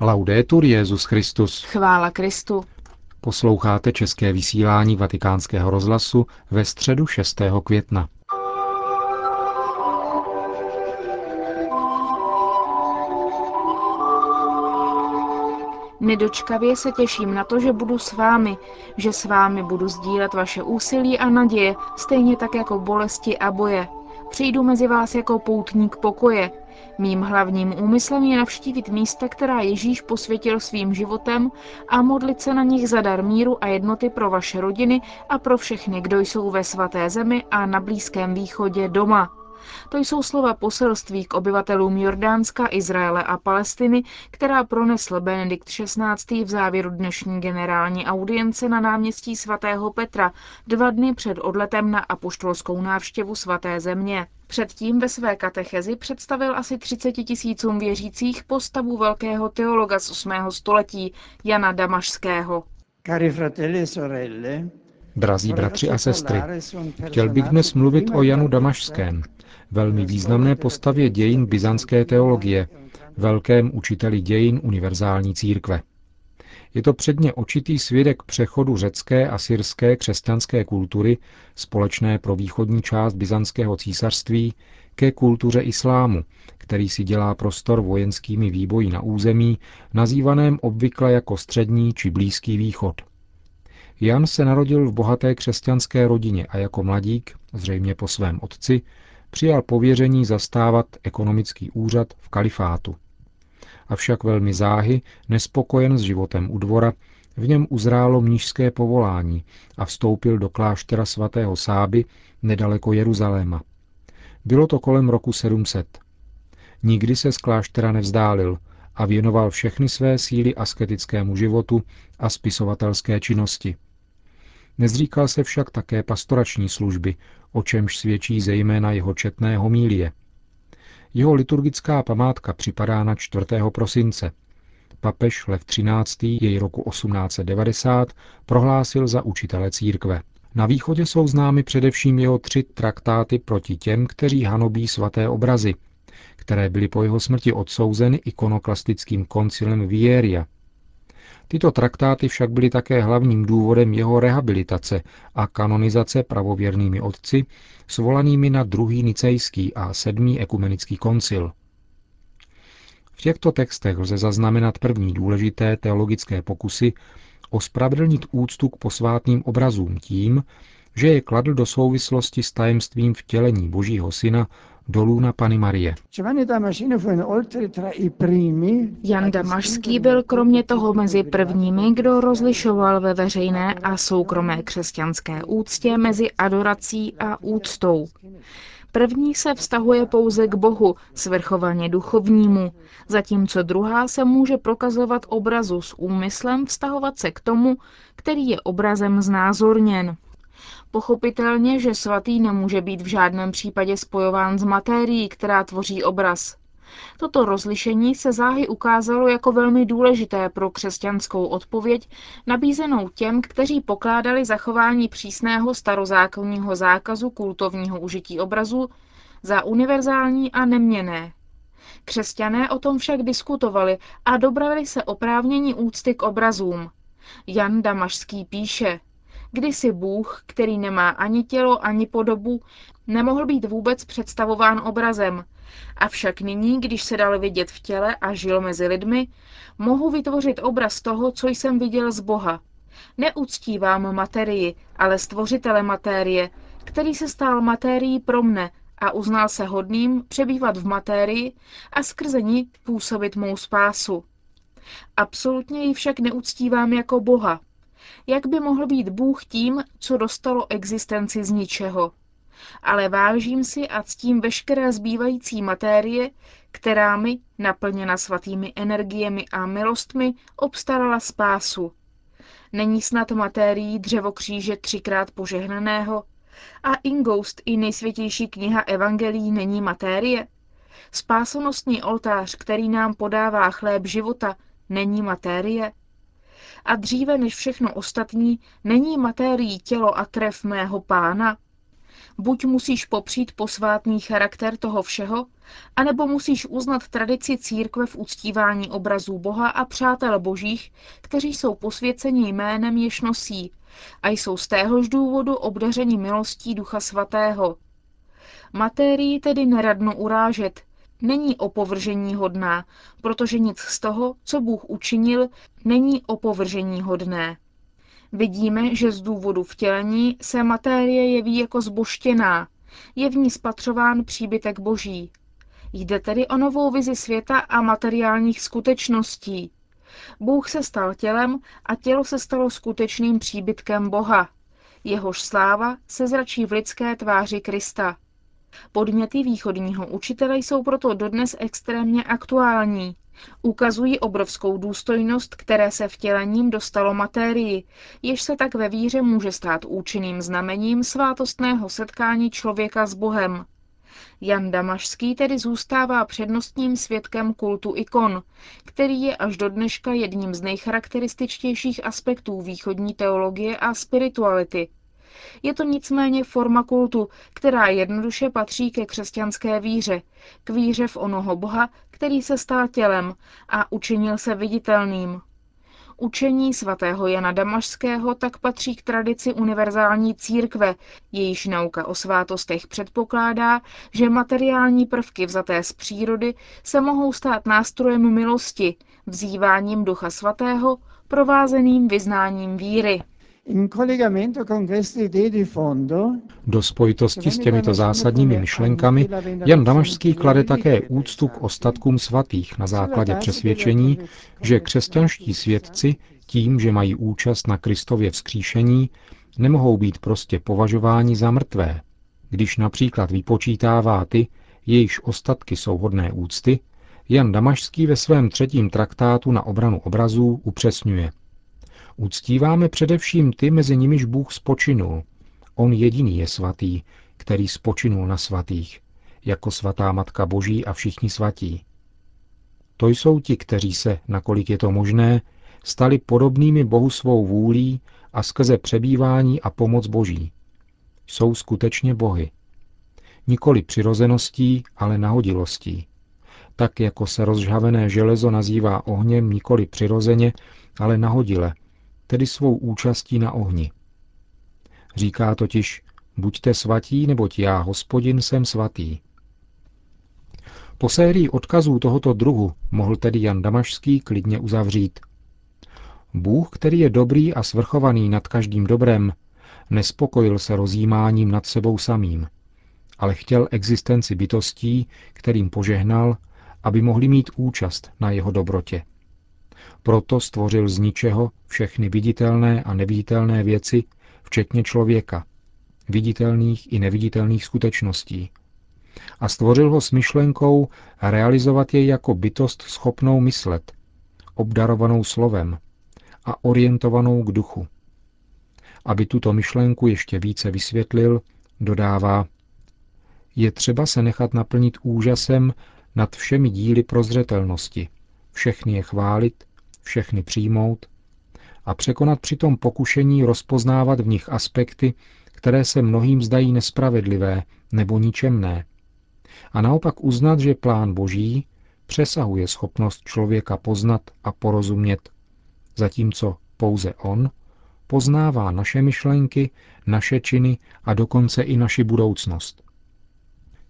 Laudetur Jezus Christus. Chvála Kristu. Posloucháte české vysílání Vatikánského rozhlasu ve středu 6. května. Nedočkavě se těším na to, že budu s vámi, že s vámi budu sdílet vaše úsilí a naděje, stejně tak jako bolesti a boje. Přijdu mezi vás jako poutník pokoje. Mým hlavním úmyslem je navštívit místa, která Ježíš posvětil svým životem a modlit se na nich za dar míru a jednoty pro vaše rodiny a pro všechny, kdo jsou ve svaté zemi a na Blízkém východě doma. To jsou slova poselství k obyvatelům Jordánska, Izraele a Palestiny, která pronesl Benedikt XVI. v závěru dnešní generální audience na náměstí svatého Petra dva dny před odletem na apoštolskou návštěvu svaté země. Předtím ve své katechezi představil asi 30 tisícům věřících postavu velkého teologa z 8. století Jana Damašského. Cari fratelli e sorelle, Drazí bratři a sestry, chtěl bych dnes mluvit o Janu Damašském, velmi významné postavě dějin byzantské teologie, velkém učiteli dějin univerzální církve. Je to předně očitý svědek přechodu řecké a syrské křesťanské kultury, společné pro východní část byzantského císařství, ke kultuře islámu, který si dělá prostor vojenskými výboji na území, nazývaném obvykle jako střední či blízký východ. Jan se narodil v bohaté křesťanské rodině a jako mladík, zřejmě po svém otci, přijal pověření zastávat ekonomický úřad v kalifátu. Avšak velmi záhy, nespokojen s životem u dvora, v něm uzrálo mnížské povolání a vstoupil do kláštera svatého Sáby nedaleko Jeruzaléma. Bylo to kolem roku 700. Nikdy se z kláštera nevzdálil a věnoval všechny své síly asketickému životu a spisovatelské činnosti. Nezříkal se však také pastorační služby, o čemž svědčí zejména jeho četné homílie. Jeho liturgická památka připadá na 4. prosince. Papež Lev XIII. jej roku 1890 prohlásil za učitele církve. Na východě jsou známy především jeho tři traktáty proti těm, kteří hanobí svaté obrazy, které byly po jeho smrti odsouzeny ikonoklastickým koncilem Vieria Tyto traktáty však byly také hlavním důvodem jeho rehabilitace a kanonizace pravověrnými otci, svolanými na druhý nicejský a sedmý ekumenický koncil. V těchto textech lze zaznamenat první důležité teologické pokusy ospravedlnit úctu k posvátným obrazům tím, že je kladl do souvislosti s tajemstvím vtělení Božího Syna dolů na Pany Marie. Jan Damašský byl kromě toho mezi prvními, kdo rozlišoval ve veřejné a soukromé křesťanské úctě mezi adorací a úctou. První se vztahuje pouze k Bohu, svrchovaně duchovnímu, zatímco druhá se může prokazovat obrazu s úmyslem vztahovat se k tomu, který je obrazem znázorněn. Pochopitelně, že svatý nemůže být v žádném případě spojován s materií, která tvoří obraz. Toto rozlišení se záhy ukázalo jako velmi důležité pro křesťanskou odpověď, nabízenou těm, kteří pokládali zachování přísného starozákonního zákazu kultovního užití obrazu za univerzální a neměné. Křesťané o tom však diskutovali a dobravili se oprávnění úcty k obrazům. Jan Damašský píše, Kdysi Bůh, který nemá ani tělo, ani podobu, nemohl být vůbec představován obrazem. Avšak nyní, když se dal vidět v těle a žil mezi lidmi, mohu vytvořit obraz toho, co jsem viděl z Boha. Neuctívám materii, ale stvořitele matérie, který se stal matérií pro mne a uznal se hodným přebývat v matérii a skrze ní působit mou spásu. Absolutně ji však neuctívám jako Boha, jak by mohl být Bůh tím, co dostalo existenci z ničeho? Ale vážím si a ctím veškeré zbývající matérie, která mi, naplněna svatými energiemi a milostmi, obstarala spásu. Není snad matérií dřevo kříže třikrát požehnaného? A Ingoust i nejsvětější kniha Evangelií není matérie? Spásonostní oltář, který nám podává chléb života, není matérie? A dříve než všechno ostatní není materií tělo a krev mého pána? Buď musíš popřít posvátný charakter toho všeho, anebo musíš uznat tradici církve v uctívání obrazů Boha a přátel božích, kteří jsou posvěceni jménem jež nosí a jsou z téhož důvodu obdařeni milostí Ducha Svatého. Materii tedy neradno urážet, není opovržení hodná, protože nic z toho, co Bůh učinil, není opovržení hodné. Vidíme, že z důvodu vtělení se matérie jeví jako zboštěná, je v ní spatřován příbytek boží. Jde tedy o novou vizi světa a materiálních skutečností. Bůh se stal tělem a tělo se stalo skutečným příbytkem Boha. Jehož sláva se zračí v lidské tváři Krista. Podměty východního učitele jsou proto dodnes extrémně aktuální. Ukazují obrovskou důstojnost, které se vtělením dostalo matérii, jež se tak ve víře může stát účinným znamením svátostného setkání člověka s Bohem. Jan Damašský tedy zůstává přednostním svědkem kultu ikon, který je až do dneška jedním z nejcharakterističtějších aspektů východní teologie a spirituality. Je to nicméně forma kultu, která jednoduše patří ke křesťanské víře, k víře v onoho Boha, který se stal tělem a učinil se viditelným. Učení svatého Jana Damašského tak patří k tradici univerzální církve, jejíž nauka o svátostech předpokládá, že materiální prvky vzaté z přírody se mohou stát nástrojem milosti, vzýváním Ducha Svatého, provázeným vyznáním víry. Do spojitosti s těmito zásadními myšlenkami Jan Damašský klade také úctu k ostatkům svatých na základě přesvědčení, že křesťanští svědci tím, že mají účast na Kristově vzkříšení, nemohou být prostě považováni za mrtvé. Když například vypočítává ty, jejichž ostatky jsou hodné úcty, Jan Damašský ve svém třetím traktátu na obranu obrazů upřesňuje – Uctíváme především ty, mezi nimiž Bůh spočinul. On jediný je svatý, který spočinul na svatých, jako svatá Matka Boží a všichni svatí. To jsou ti, kteří se, nakolik je to možné, stali podobnými Bohu svou vůlí a skrze přebývání a pomoc Boží. Jsou skutečně Bohy. Nikoli přirozeností, ale nahodilostí. Tak jako se rozžhavené železo nazývá ohněm nikoli přirozeně, ale nahodile, tedy svou účastí na ohni. Říká totiž, buďte svatí, neboť já, hospodin, jsem svatý. Po sérii odkazů tohoto druhu mohl tedy Jan Damašský klidně uzavřít. Bůh, který je dobrý a svrchovaný nad každým dobrem, nespokojil se rozjímáním nad sebou samým, ale chtěl existenci bytostí, kterým požehnal, aby mohli mít účast na jeho dobrotě. Proto stvořil z ničeho všechny viditelné a neviditelné věci, včetně člověka, viditelných i neviditelných skutečností. A stvořil ho s myšlenkou realizovat jej jako bytost schopnou myslet, obdarovanou slovem a orientovanou k duchu. Aby tuto myšlenku ještě více vysvětlil, dodává, je třeba se nechat naplnit úžasem nad všemi díly prozřetelnosti, všechny je chválit všechny přijmout a překonat přitom pokušení rozpoznávat v nich aspekty, které se mnohým zdají nespravedlivé nebo ničemné. A naopak uznat, že plán Boží přesahuje schopnost člověka poznat a porozumět, zatímco pouze on poznává naše myšlenky, naše činy a dokonce i naši budoucnost.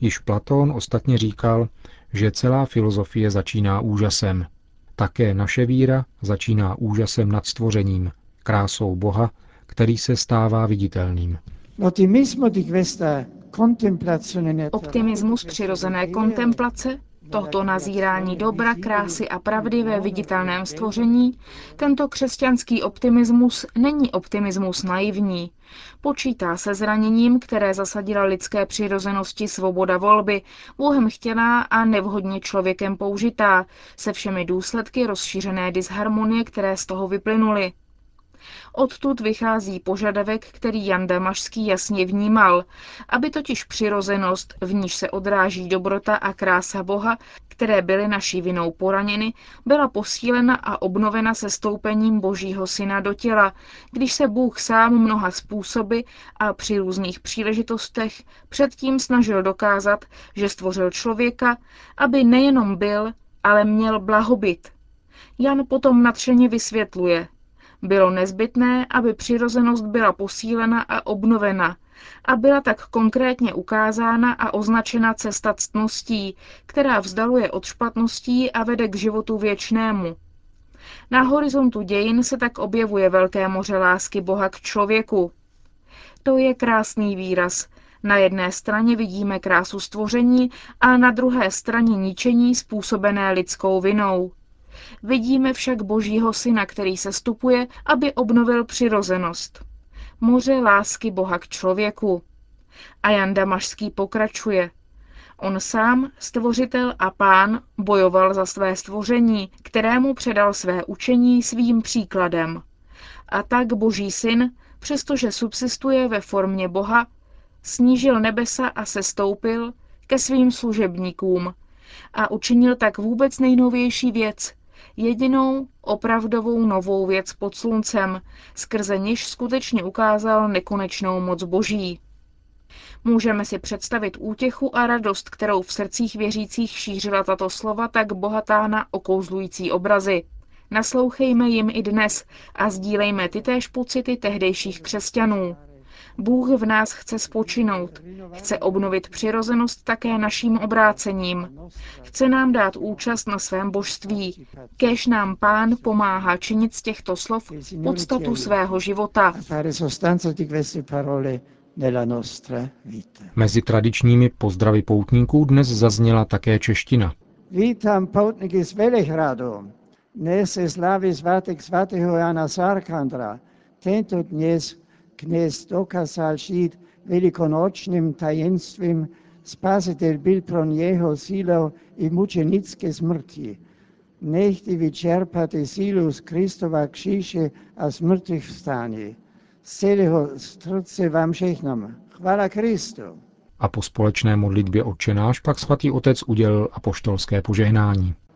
Již Platón ostatně říkal, že celá filozofie začíná úžasem, také naše víra začíná úžasem nad stvořením, krásou Boha, který se stává viditelným. Optimismus přirozené kontemplace tohoto nazírání dobra, krásy a pravdy ve viditelném stvoření, tento křesťanský optimismus není optimismus naivní. Počítá se zraněním, které zasadila lidské přirozenosti svoboda volby, Bohem chtěná a nevhodně člověkem použitá, se všemi důsledky rozšířené disharmonie, které z toho vyplynuly. Odtud vychází požadavek, který Jan Damašský jasně vnímal, aby totiž přirozenost, v níž se odráží dobrota a krása Boha, které byly naší vinou poraněny, byla posílena a obnovena se stoupením Božího syna do těla, když se Bůh sám mnoha způsoby a při různých příležitostech předtím snažil dokázat, že stvořil člověka, aby nejenom byl, ale měl blahobyt. Jan potom nadšeně vysvětluje. Bylo nezbytné, aby přirozenost byla posílena a obnovena a byla tak konkrétně ukázána a označena cesta ctností, která vzdaluje od špatností a vede k životu věčnému. Na horizontu dějin se tak objevuje velké moře lásky Boha k člověku. To je krásný výraz. Na jedné straně vidíme krásu stvoření a na druhé straně ničení způsobené lidskou vinou. Vidíme však Božího syna, který se stupuje, aby obnovil přirozenost. Moře lásky Boha k člověku. A Jan Damašský pokračuje. On sám, stvořitel a pán, bojoval za své stvoření, kterému předal své učení svým příkladem. A tak Boží syn, přestože subsistuje ve formě Boha, snížil nebesa a se stoupil ke svým služebníkům a učinil tak vůbec nejnovější věc, jedinou opravdovou novou věc pod sluncem, skrze niž skutečně ukázal nekonečnou moc Boží. Můžeme si představit útěchu a radost, kterou v srdcích věřících šířila tato slova tak bohatá na okouzlující obrazy. Naslouchejme jim i dnes a sdílejme tytéž pocity tehdejších křesťanů. Bůh v nás chce spočinout, chce obnovit přirozenost také naším obrácením. Chce nám dát účast na svém božství. Kéž nám Pán pomáhá činit z těchto slov podstatu svého života. Mezi tradičními pozdravy poutníků dnes zazněla také čeština. Vítam poutníky z Velehradu. Dnes je slaví svatek svatého Jana Sarkandra. Tento dnes kněz dokázal žít velikonočním tajemstvím, spasitel byl pro sílou i mučenické smrti. Nechty vyčerpate sílu z Kristova kříže a smrtvých vstání. Z celého srdce vám žehnám. Chvála Kristu. A po společné modlitbě odčenáš pak svatý otec udělil apoštolské požehnání.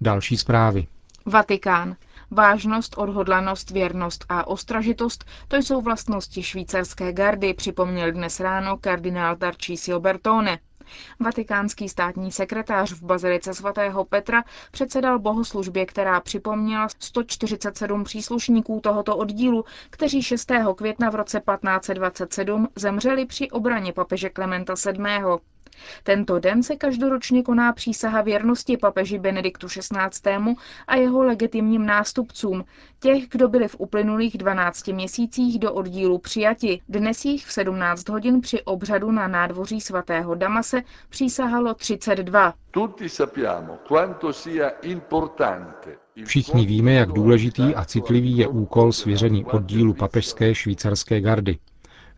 Další zprávy. Vatikán. Vážnost, odhodlanost, věrnost a ostražitost, to jsou vlastnosti švýcarské gardy, připomněl dnes ráno kardinál Tarcísio Bertone. Vatikánský státní sekretář v Bazilice svatého Petra předsedal bohoslužbě, která připomněla 147 příslušníků tohoto oddílu, kteří 6. května v roce 1527 zemřeli při obraně papeže Klementa VII. Tento den se každoročně koná přísaha věrnosti papeži Benediktu XVI. a jeho legitimním nástupcům, těch, kdo byli v uplynulých 12 měsících do oddílu přijati. Dnes jich v 17 hodin při obřadu na nádvoří svatého Damase přísahalo 32. Všichni víme, jak důležitý a citlivý je úkol svěřený oddílu papežské švýcarské gardy,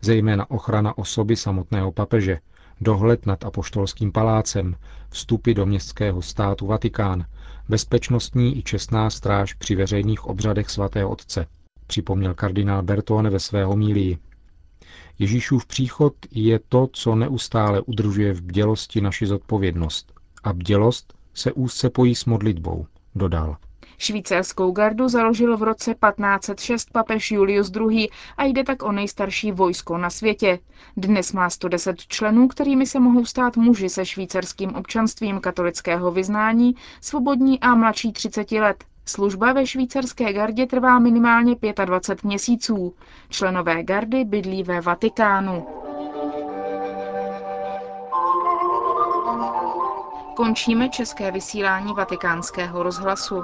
zejména ochrana osoby samotného papeže, dohled nad apoštolským palácem, vstupy do městského státu Vatikán, bezpečnostní i čestná stráž při veřejných obřadech svatého otce, připomněl kardinál Bertone ve své homílii. Ježíšův příchod je to, co neustále udržuje v bdělosti naši zodpovědnost. A bdělost se úzce pojí s modlitbou, dodal. Švýcarskou gardu založil v roce 1506 papež Julius II. a jde tak o nejstarší vojsko na světě. Dnes má 110 členů, kterými se mohou stát muži se švýcarským občanstvím katolického vyznání, svobodní a mladší 30 let. Služba ve švýcarské gardě trvá minimálně 25 měsíců. Členové gardy bydlí ve Vatikánu. Končíme české vysílání vatikánského rozhlasu.